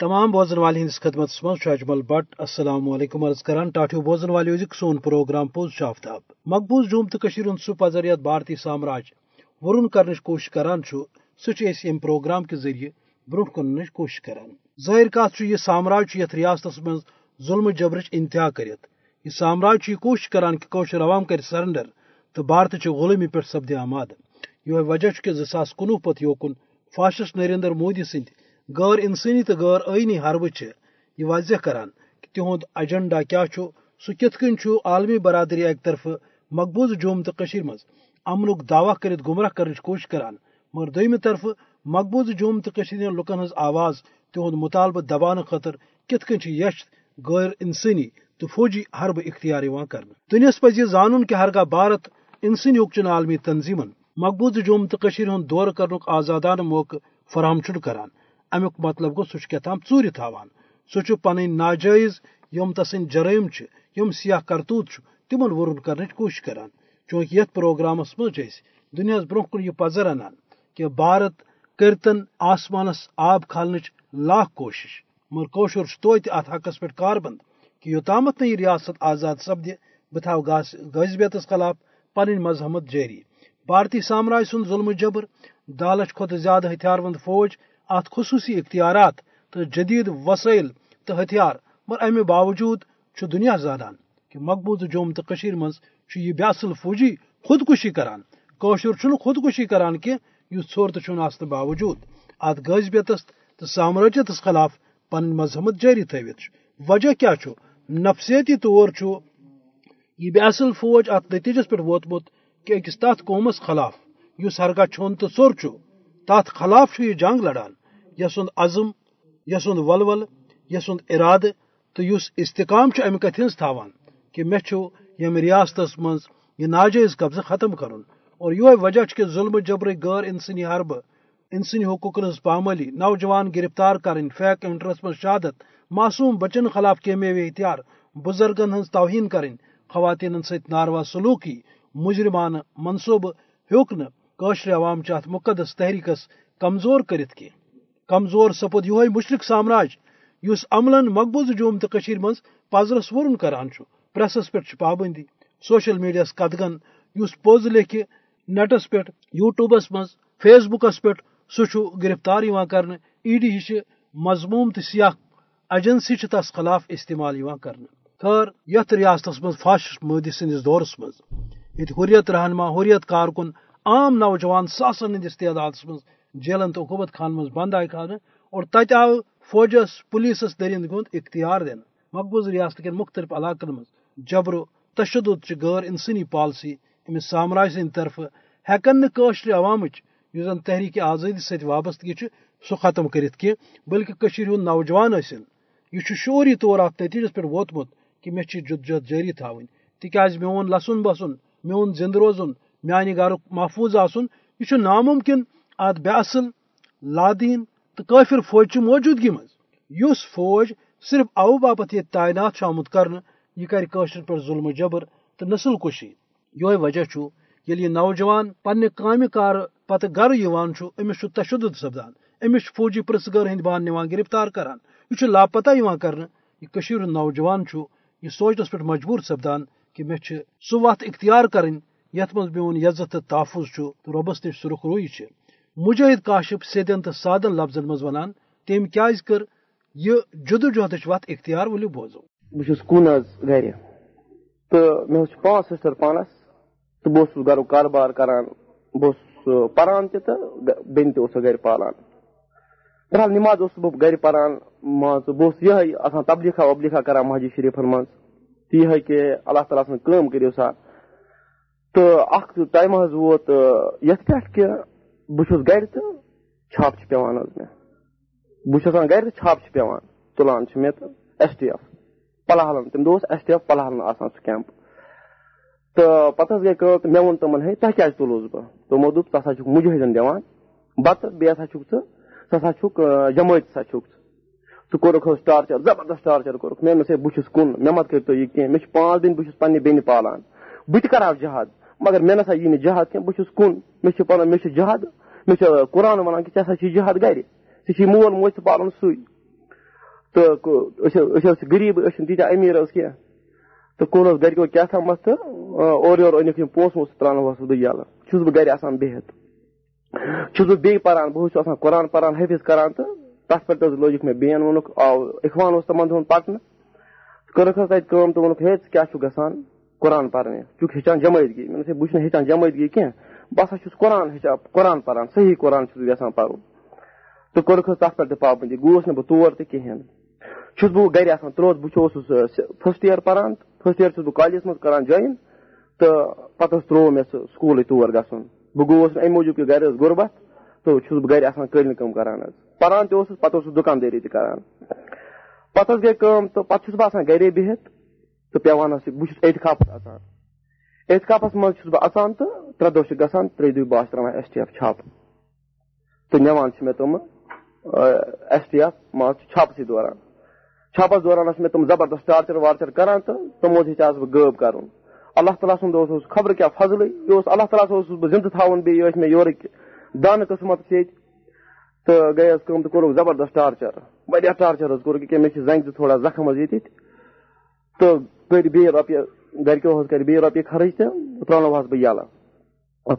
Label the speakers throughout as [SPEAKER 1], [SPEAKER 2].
[SPEAKER 1] تمام بوزن والے ہندس خدمت مز اجمل بٹ، السلام علیکم عرض کران ٹاٹو بوزن والے ازک سون پروگرام پوز شافتاب۔ مقبوض جوم تو ہند سہ پذریت بھارتی سامراج ورن کرنچ کوشش کران سہ ام پروگرام کے ذریعے برو کن کوشش کران۔ ظاہر کات یہ سامراج یت ریاست من ظلم جبرچ انتہا کرت یہ سامراج یہ کوشش کران کہ کوشر عوام کر سرنڈر تو بھارت چہ غلومی پہ سپدے آماد۔ یہ وجہ کہ زٕ ساس کنوہ پتہ یوکن فاشسٹ نریندر مودی سند غیر انسانی تو غیر آئینی حربہ یہ واضح کران کہ تہد ایجنڈا کیا سہ کت کن عالمی برادری اکہ طرف مقبوض جوم تو مز۔ امن دعوی کرت گمراہ کرنے کوشش کران۔ مگر دویمہ طرف مقبوض جوم تو لکن ہز آواز تہد مطالبہ دبان خاطر کت کن یش غیر انسانی تو فوجی حرب اختیار کر دنیاس پہ یہ زان کہ ہرگاہ بھارت انسانی اوکچن عالمی تنظیمن مقبوض جوم تو ہند دور کرن آزادانہ موقع فراہم کران۔ امیک مطلب گو سہ کتام ٹور تھوان سہ پن ناجائز یم تسن جرائم یم سیاہ کرتوت تمن ورن کرنے کوشش کران۔ چونکہ یت پروگرامس مز دنیا برو کن یہ پذر انان کہ بھارت کرتن آسمانس آب کھالنچ لاکھ کوشش۔ مگر کوشر توتہ ات حقس پہ کاربند کہ یوتامت یہ ریاست آزاد سپدِ بہ تھو غذبیت خلاف پن مذہمت جاری۔ بھارتی سامراج سن ظلم جبر دہ لچھ کھت زیادہ ہتھیار بند فوج ات خصوصی اختیارات تو جدید وسائل تو ہتھیار، مگر امہ باوجود دنیا زانان کہ مقبوض جوم تو مز یہ بیاصل فوجی خودکشی کران۔ کوشر خودکشی کران کہ اس ثورت آسن باوجود۔ ات غذبیتس تو سامراجیتس خلاف پن مذہمت جاری تھوت وجہ کیا نفسیتی طور یہ بیاصل فوج ات نتیجس پہ ووتمت کہ اکس تات قومس خلاف اس ہرگاہ چھون تو ثور تات خلاف یہ جنگ لڑان۔ یس عزم یس ولول یس ارادہ، تو اس استقام امہ کت تھوان کہ مے یم ریاست من یہ ناجائز قبضہ ختم کرن۔ اور یہ وجہ کہ ظلم جبر غیر انسانی حربہ انسانی حقوق ہز پامالی، نوجوان گرفتار کریں فیک انٹرس من شہادت، معصوم بچن خلاف کیمیوی ہتھیار، بزرگن ہز توہین کریں خواتین ست ناروا سلوکی مجرمانہ منصوبہ ہیوک قشر عوام ات مقدس تحریکس کمزور کرت کی۔ کمزور سپود یہ مشرق سامراج اس عملن مقبوض جوم تو مز پزرس ورن کران پریسس پہ پابندی۔ سوشل میڈیا قدگن اس پوز لکھ نیٹس پہ یوٹیوبس مز فیس بکس پہ سہ گرفتار کر ای ڈی ہش مضموم تو سیاہ ایجنسی تس خلاف استعمال کر خیر یت ریاست مز فاشسٹ مودی سندس دورس مز یہ حریت رہنما، حریت کارکن عام نوجوان ساسن ہندس تعداد من جیلن تو حکومت خان من بند آئی کھانے اور تت آو فوجس، پولیسس درند گند اختیار دین۔ مقبوض ریاست کن مختلف علاقن من جبر تشدد غیر انسانی پالسی امس سامراج سند طرف ہیکن نشر عوام زن تحریک آزادی ست وابستگی سہ ختم کرت کی بلکہ ہند نوجوان ثن یہ شوری طور ات نتیجس پہ ووتمت کہ مے جد جد جاری تھوین تاز میون لسن بسن، میون زند روزن میانہ گھر محفوظ آسن یہ ناممکن ات بے اصل لادین تو قافر فوج کی موجودگی مز فوج صرف او باپت یہ تعینات آمت کرنے یہ کرشر پہ ظلم و جبر تو نسل کشی یہ وجہ یل یہ نوجوان پنہ کامہ کار پتہ گھر امس تشدد سپدان امس فوجی پرس گر ہند بان نوان گرفتار کران یہ لاپتہ کرنے یہ نوجوان یہ سوچنس پہ مجبور سپدان کہ مے سہ وت اختیار کریں یت مز میون یزت تو تحفظ تو ربس نش سرخ روئی مجاہد کاشف سیدن تو سادن لفظن مز ونان تم کیاز کر یہ جدوجہد وت اختیار ولو بوزو
[SPEAKER 2] بہس کن گر تو مے پانچ سسٹر پانس تو بہت گھر کاربار کران۔ بہت پران تہ بین تہ گر پالان۔ بہرحال نماز بہت گر پران مان بہت یہ آسان تبلیخا وبلیخا کران مسجد شریفن من یہ کہ اللہ تعالیٰ سن کٲم کٔرِو سا۔ تو اخ ٹائم حض ووت یتھ پٮ۪ٹھ کہِ بہٕ چھُس گرِ تہٕ چھاپہٕ چھِ پیوان حظ مےٚ۔ بہٕ چھُس آسان گرِ تہٕ چھاپہٕ چھِ پیوان تُلان چھِ مےٚ تہٕ ایس ٹی ایف پلہلن تَمہِ دۄہ اوس ایس ٹی ایف پلہلن آسان سُہ کیمپ تہٕ پتہٕ حظ گٔے کٲم، تہٕ مےٚ ووٚن تِمن، ہے، تۄہہِ کیازِ تُلوس بہٕ؟ تِمو دوٚپ ژٕ ہسا چھُکھ مُجٲہدن دِوان، بتہٕ بیٚیہِ ہسا چھُکھ ژٕ ژٕ ہسا چھُکھ جمٲعتس ہسا چھُکھ ژٕ۔ ژٕ کوٚرُکھ حظ ٹارچر زبردست ٹارچر کوٚرُکھ۔ مےٚ دوٚپمَس ہے بہٕ چھُس کُن، مےٚ مت کٔرۍ تو یہِ کیٚنٛہہ، مےٚ چھِ پانٛژھ دِنۍ بہٕ چھُس پننہِ بیٚنہِ پالان۔ بہٕ تہِ کرہا جہاد۔ مگر مےٚ نسا یی نہٕ جہاد کینٛہہ، بہٕ چھُس کُن، مےٚ چھُ پنُن، مےٚ چھُ جہاد، مےٚ چھُ قرآن ونان کہِ ژےٚ ہسا چھُے جہاد گرِ، ژےٚ چھُے مول موج تہِ پالُن سُے۔ تو غریب تیتیا امیر کی تو کون گرکو کیا تھامت تو اور یور انک پونسہٕ وونسہٕ ترٛاوناوہس بہٕ یلہٕ چھُس بہٕ گرِ آسان بِہِتھ۔ چھُس بہٕ بیٚیہِ پران، بہٕ حظ چھُس آسان قرآن پران حٲفظ کران تہٕ تتھ پٮ۪ٹھ حظ لوجُکھ مےٚ بین، ووٚنُکھ، آو، اخوان اوس تِمن دۄہن پکنہٕ کٔرٕکھ حظ تتہِ کٲم تہٕ ووٚنُکھ، ہے، ژٕ کیٛاہ چھُکھ گژھان؟ قرآن پرنہِ ژٕ چھُکھ ہیٚچھان جمٲعتگی مےٚ دوٚپُس ہے بہٕ چھُس نہٕ ہیٚچھان جمٲعتگی کینٛہہ بہٕ ہسا چھُس قرآن ہیٚچھان قرآن پران، صحیح قرآن چھُس بہٕ یژھان پرُن تہٕ کوٚرُکھ حظ تتھ پٮ۪ٹھ تہِ پابندی گوس نہٕ بہٕ تور تہِ کِہینۍ چھُس بہٕ گرِ آسان ترٛوت بہٕ اوسُس فٔسٹ یِیر پران۔ فٔسٹ یِیر چھُس بہٕ کالیجس منٛز کران جویِن۔ تہٕ پتہٕ حظ ترٛوو مےٚ سُہ سکوٗلٕے تور گژھُن بہٕ گوٚوس نہٕ امہِ موٗجوٗب کہِ گرِ ٲس غربت۔ تہٕ چھُس بہٕ گرِ آسان قٲلیٖن کٲم کران حظ پران تہِ اوسُس پتہٕ اوسُس دُکاندٲری تہِ کران۔ پتہٕ حظ گٔے کٲم تہٕ پتہٕ چھُس بہٕ آسان گرے بِہِتھ تہٕ پیوان حظ بہٕ چھُس احتِخابس اژان احتِخابس منٛز چھُس بہٕ اژان تہٕ ترٛےٚ دۄہ چھِ گژھان ترٛیٚیہِ دۄہہِ تراوان ایس ٹی ایف چھاپہٕ۔ تہٕ نِوان چھِ مےٚ ایس ٹی ایف مان ژٕ، چھاپسٕے دوران۔ چھاپس دوران ٲسۍ مےٚ تِم زبردست ٹارچر وارچر کران تہٕ تِمو ہیٚچھاس بہٕ غٲب کرُن۔ اللہ تعالیٰ سُنٛد اوس خبر کیٛاہ فضلٕے؟ یہِ اوس اللہ تعالیٰ اوسُس بہٕ زِندٕ تھاوُن بیٚیہِ ٲسۍ مےٚ یورٕکۍ دانہٕ قٕسمت ییٚتہِ تہٕ گٔے حظ کٲم تہٕ کوٚرُکھ زبردست ٹارچر۔ واریاہ ٹارچر حظ کوٚرُکھ، ییٚکیٛاہ مےٚ چھِ تھوڑا زخم حظ ییٚتہِ تہٕ کٔرۍ بیٚیہِ رۄپیہِ گرِکیو حظ کَرِ بیٚیہِ رۄپیہِ خرٕچ تہٕ ترٛاونوہس بہٕ یَلہٕ۔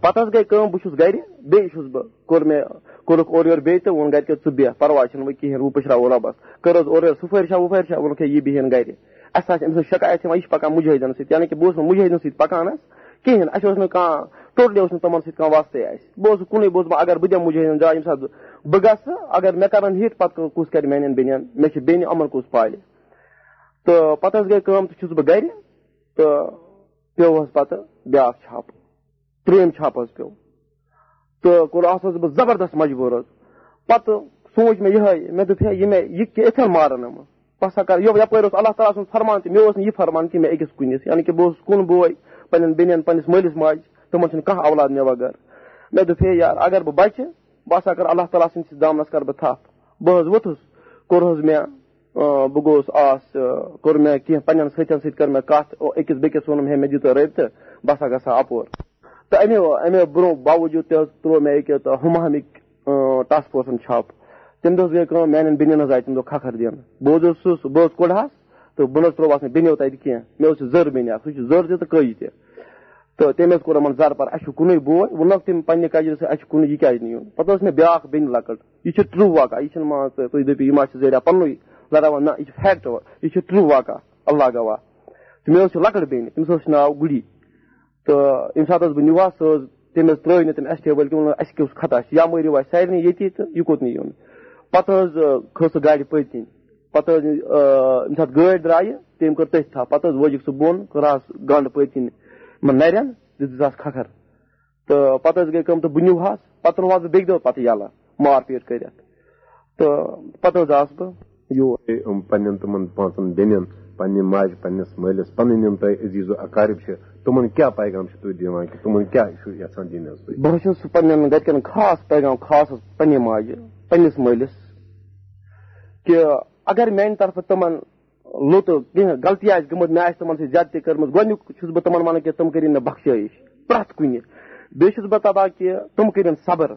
[SPEAKER 2] پتہٕ حظ گٔے کٲم، بہٕ چھُس گرِ بیٚیہِ چھُس بہٕ۔ کوٚر مےٚ، کوٚرُکھ اورٕ یورٕ بیٚیہِ تہٕ ووٚن گرِکیو ژٕ بیٚہہ پرواے چھُنہٕ وۄنۍ کِہینۍ وۄنۍ پٔشراوو رۄبس کٔر حظ اورٕ یورٕ سُفٲرۍ چھا ووٚنُکھ ہے، یہِ بِہِن گرِ اَسہِ ہسا چھِ أمۍ سٕنٛز شکایت یِوان یہِ چھِ پکان مُجٲہدین سۭتۍ یعنی کہِ بہٕ اوسُس نہٕ مُجٲہدین سۭتۍ پکان حظ کِہینۍ، اَسہِ اوس نہٕ کانٛہہ، ٹوٹلی اوس نہٕ تِمن سۭتۍ کانٛہہ واسطے اَسہِ۔ بہٕ اوسُس کُنُے بہٕ اوسُس بہٕ، اگر بہٕ دِمہٕ مُجٲہدین جاے ییٚمہِ ساتہٕ بہٕ گژھٕ، اگر مےٚ کرن ہِٹ، پتہٕ کُس کرِ میانٮ۪ن بیٚنٮ۪ن؟ مےٚ چھِ بیٚنہِ یِمن کُس پالہِ۔ تہٕ پتہٕ حظ گٔے کٲم تہٕ چھُس بہٕ گرِ تہٕ پیوٚو حظ پتہٕ بیاکھ چھاپہٕ ترٛیٚیِم چھاپہٕ حظ پیوٚو تہٕ کوٚر اتھ اوسُس بہٕ زبردست مجبوٗر حظ پتہٕ سوٗنچ مےٚ یِہے مےٚ دوٚپ ہے یہِ مےٚ یہِ یِتھٮ۪ن مارن یِم بہٕ ہسا کر یپٲرۍ اوس اللہ تعالیٰ سُنٛد فرمان تہِ مےٚ اوس نہٕ یہِ فرمان کہِ مےٚ أکِس کُنِس یعنی کہِ بہٕ اوسُس کُن بوے پنٕنٮ۪ن بیٚنٮ۪ن پنٕنِس مٲلِس ماجہِ تِمن چھُنہٕ کانٛہہ اولاد مےٚ بغٲر مےٚ دوٚپ ہے یار اگر بہٕ بچہٕ بہٕ ہسا کر اللہ تعالیٰ سٕنٛدِس دامنس کرٕ بہٕ تھپھ بہٕ حظ ووٚتھُس کوٚر حظ مےٚ بہٕ گوٚوُس آس کوٚر مےٚ کینٛہہ پنٕنٮ۪ن سۭتٮ۪ن سۭتۍ کٔر مےٚ کتھ أکِس بیٚکِس ووٚنُم ہے مےٚ دِیِو تُہۍ رٲبطہٕ بہٕ ہسا اپور۔ تہٕ امہِ امہِ برونٛہہ باوجوٗد تہِ حظ ترٛوو مےٚ ٹاسک فورسن چھاپہٕ تمہِ دۄہ گٔے کٲم میانٮ۪ن بیٚنٮ۪ن حظ آیہِ تمہِ دۄہ کھکھر دِنہٕ بہٕ حظ اوسُس بہٕ حظ کوٚڑہس تہٕ بہٕ نہ حظ نہٕ بیٚنیو تَتہِ کیٚنٛہہ۔ مےٚ اوس زٔر بیٚنہِ اکھ سُہ چھُ زٔر تہِ تہٕ کٔج تہِ تہٕ تٔمۍ حظ کوٚر یِمن زر پر اَسہِ چھُ کُنُے بوے ووٚنکھ تٔمۍ پننہِ کجرِ سۭتۍ اَسہِ چھُ کُنُے یہِ کیازِ نِیُن پتہٕ ٲس مےٚ بیاکھ بیٚنہِ لۄکٕٹ یہِ چھِ ٹرٛوٗ واقع، یہِ چھِنہٕ مان ژٕ تُہۍ دٔپِو یہِ ما چھِ لڑاوان نہ یہِ چھِ فیکٹ یہِ چھِ ٹرٛوٗ واقع اللہ گواہ تہٕ مےٚ حظ چھِ لۄکٕٹ بیٚنہِ تٔمِس حظ ناو گُڈی تہٕ ییٚمہِ ساتہٕ حظ بہٕ نِوہا سۄ حظ تٔمۍ حظ ترٲے نہٕ تٔمۍ ایس ٹی وٲلۍ کہِ اَسہِ کیٛاہ خطا چھِ یا مٲرِو اَسہِ سارنٕے ییٚتی تہٕ یہِ کوٚت نہٕ یُن پتہٕ حظ کھٔژ سُہ گاڑِ پٔتۍ کِنۍ پتہٕ حظ ییٚمہِ ساتہٕ گٲڑۍ درٛایہِ تٔمۍ کٔر تٔتھۍ تھپھ پتہٕ حظ وٲجِکھ سُہ بۄن کٔرہس گنڈ پٔتۍ کِنۍ یِمن نرٮ۪ن دِژٕس کھکھر تہٕ پتہٕ حظ گٔے کٲم تہٕ بہٕ نِوہس پتہٕ ترٛوہس بہٕ بیٚکہِ دۄہ پتہٕ یَلہٕ مار پیٖٹ کٔرِتھ تہٕ پتہٕ حظ آس بہٕ یور
[SPEAKER 3] پنٕنٮ۪ن تِمن پانٛژن بیٚنٮ۪ن پننہِ ماجہِ پننِس مٲلِس پنٕنۍ یِم تۄہہِ عزیٖز و اقارب چھِ تِمن کیٛاہ پیغام چھِ تُہۍ دِوان کہِ تِمن کیٛاہ چھُ یژھان دِنۍ حظ
[SPEAKER 2] بہٕ حظ چھُس پننٮ۪ن گرِکٮ۪ن خاص پیغام، خاص حظ پننہِ ماجہِ پننِس مٲلِس کہِ اگر میانہِ طرفہٕ تِمن لوٚت کینٛہہ غلطی آسہِ گٔمٕژ مےٚ آسہِ تِمن سۭتۍ زیادتی کٔرمٕژ گۄڈنیُک چھُس بہٕ تِمن ونان کہِ تِم کٔرِنۍ مےٚ بخشٲیِش پرٛٮ۪تھ کُنہِ بیٚیہِ چھُس بہٕ دپان کہِ تِم کٔرِنۍ صبر۔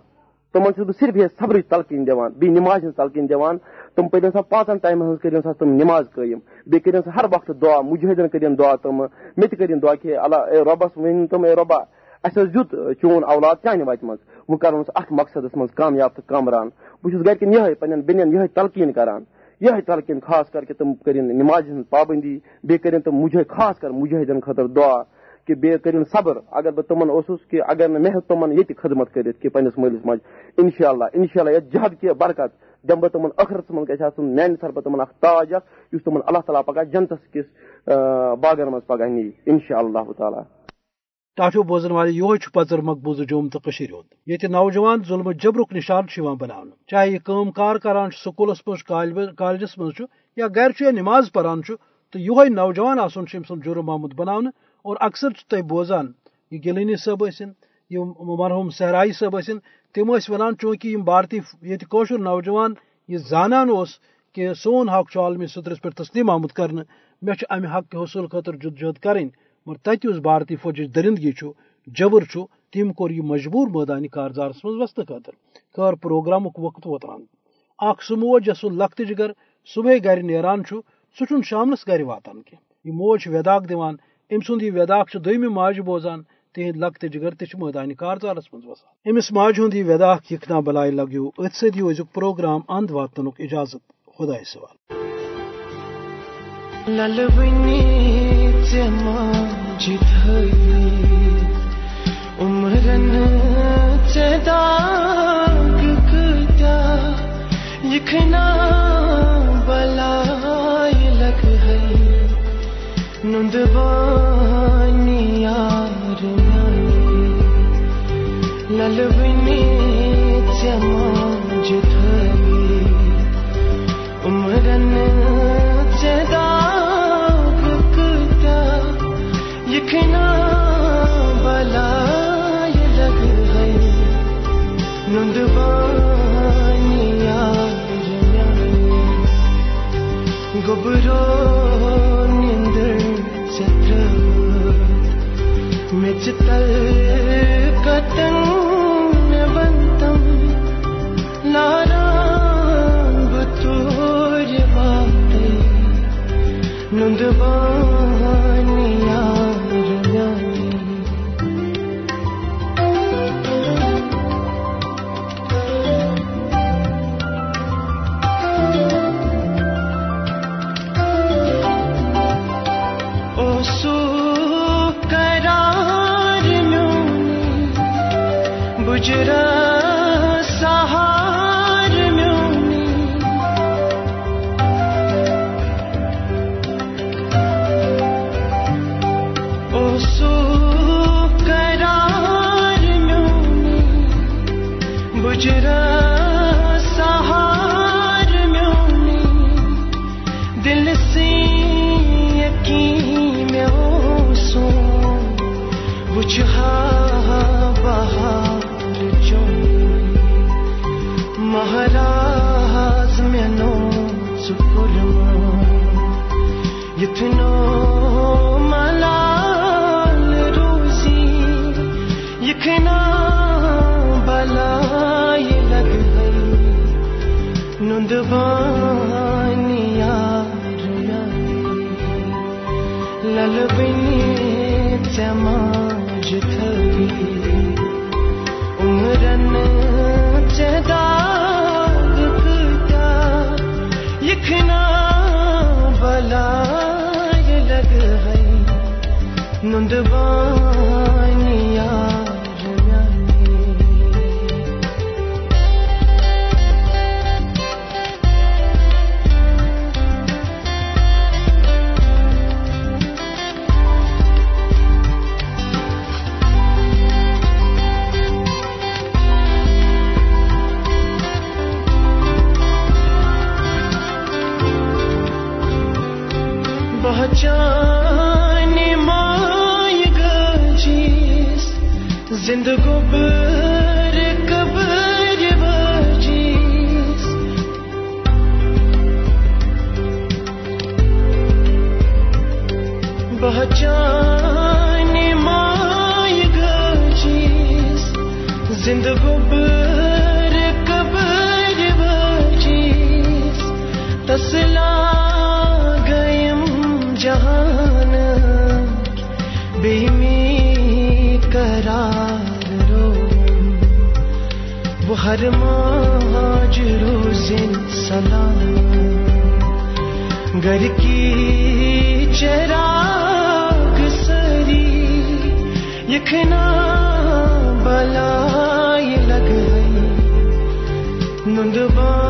[SPEAKER 2] تِمن چھُس بہٕ صرف یہِ صبرٕچ تلقیٖن دِوان بیٚیہِ نِماز ہٕنٛز تلقیٖن دِوان تِم سا پانٛژن ٹایمن ہٕنٛز کٔرِنۍ سا تِم نِماز قٲیِم بیٚیہِ کٔرِنۍ سا ہر وقتہٕ دعا مُجٲہدن کٔرِنۍ دعا تِمہٕ مےٚ تہِ دعا کہِ اللہ، اے رۄبس ؤنِنۍ تِم، اے رۄبا اَسہِ حظ چون اولاد چانہِ وتہِ منٛز وۄنۍ کرون أسۍ اتھ مقصدس منٛز کامیاب تہٕ کامران۔ بہٕ چھُس گرِکٮ۪ن یِہے پنٕنٮ۪ن بیٚنٮ۪ن یِہے کران۔ یِہے تلقیٖن خاص کر کہِ تِم کٔرِنۍ نِمازِ ہٕنٛز پابنٛدی۔ بیٚیہِ کٔرِنۍ تِم خاص کر مُجٲہدن خٲطرٕ دعا۔ کہِ بیٚیہِ کٔرِنۍ صبر اگر بہٕ تِمن اوسُس کہِ اگر نہٕ مےٚ ہیوٚک تِمن ییٚتہِ خدمت کٔرِتھ کہِ پنٕنِس مٲلِس ماجہِ اِنشاء اللہ اِنشاء اللہ یتھ جہد کہِ برکت دِمہٕ بہٕ تِمن ٲخرتس منٛز گژھِ آسُن، میانہِ طرفہٕ تِمن اکھ تاج اکھ، یُس تِمن اللہ تعالیٰ پگاہ جنتس کِس باغن منٛز پگاہ نی اِنشاء اللہ تعالیٰ
[SPEAKER 1] ٹاٹو بوزن والے یہ پتر مقبوضہ جوم تو ہند یہ نوجوان ظلم جبرک نشان بنا چاہے یہ کام کار کران سکولس مز کالجس مز یا گھر یا نماز پران تو یہ نوجوان آسن سن جرم آمت بنا اور اکثر تھی بوزان، یہ گلینی صٲب ٲسِن یِم مرحوٗم صحرائی صٲب ٲسِن تِم ٲسۍ وَنان چوٗنٛکہِ یِم بھارتی ییٚتہِ کٲشُر نوجوان، یہِ زانان اوس کہِ سون حق چھُ عالمی صدرس پٮ۪ٹھ تسلیٖم آمُت کرنہٕ مےٚ چھُ اَمہِ حق حصوٗل خٲطرٕ جدجہد کَرٕنۍ مگر تَتہِ یُس بھارتی فوجٕچ درندگی چھُ، جبر چھُ تٔمۍ کوٚر یہِ مجبوٗر مٲدانہِ کارزارس منٛز وسنہٕ خٲطرٕ خٲر پروگرامُک وقت ووتران اکھ سُہ موج یۄس سُہ لۄکٹہِ جگر،
[SPEAKER 4] صبح گر نیران سہ شامنس گر واتان کی یہ موج چھِ وداخ دان ام سند یہ وداخ دم ماجہ بوزان تہند لکت جگر تہ میدان کارزارس من وسان امس ماج ہند یہ وداخ یکنا بلائے لگو ات سی ازیک پروگرام اند واتن اجازت خدا سوال عمرن یکھنا گبرو نیندر چتر مچتل کتن بنتم لارا بطور بات نندبانی گئی نندبانی پہچانے مائے گجیس زندگو بر قبر بجیس۔ پہچانے مائے گجیس زندگو بر قبر بجیس۔ تسلا بیمی قرار رو وہ ہر ماج روز سلام گھر کی چراغ سری یکنا بلائے لگ گئی۔ نندبانی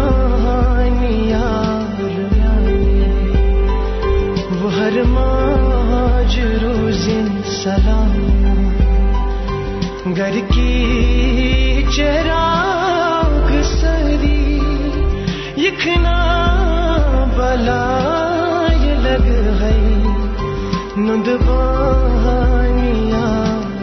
[SPEAKER 4] نندبانی یار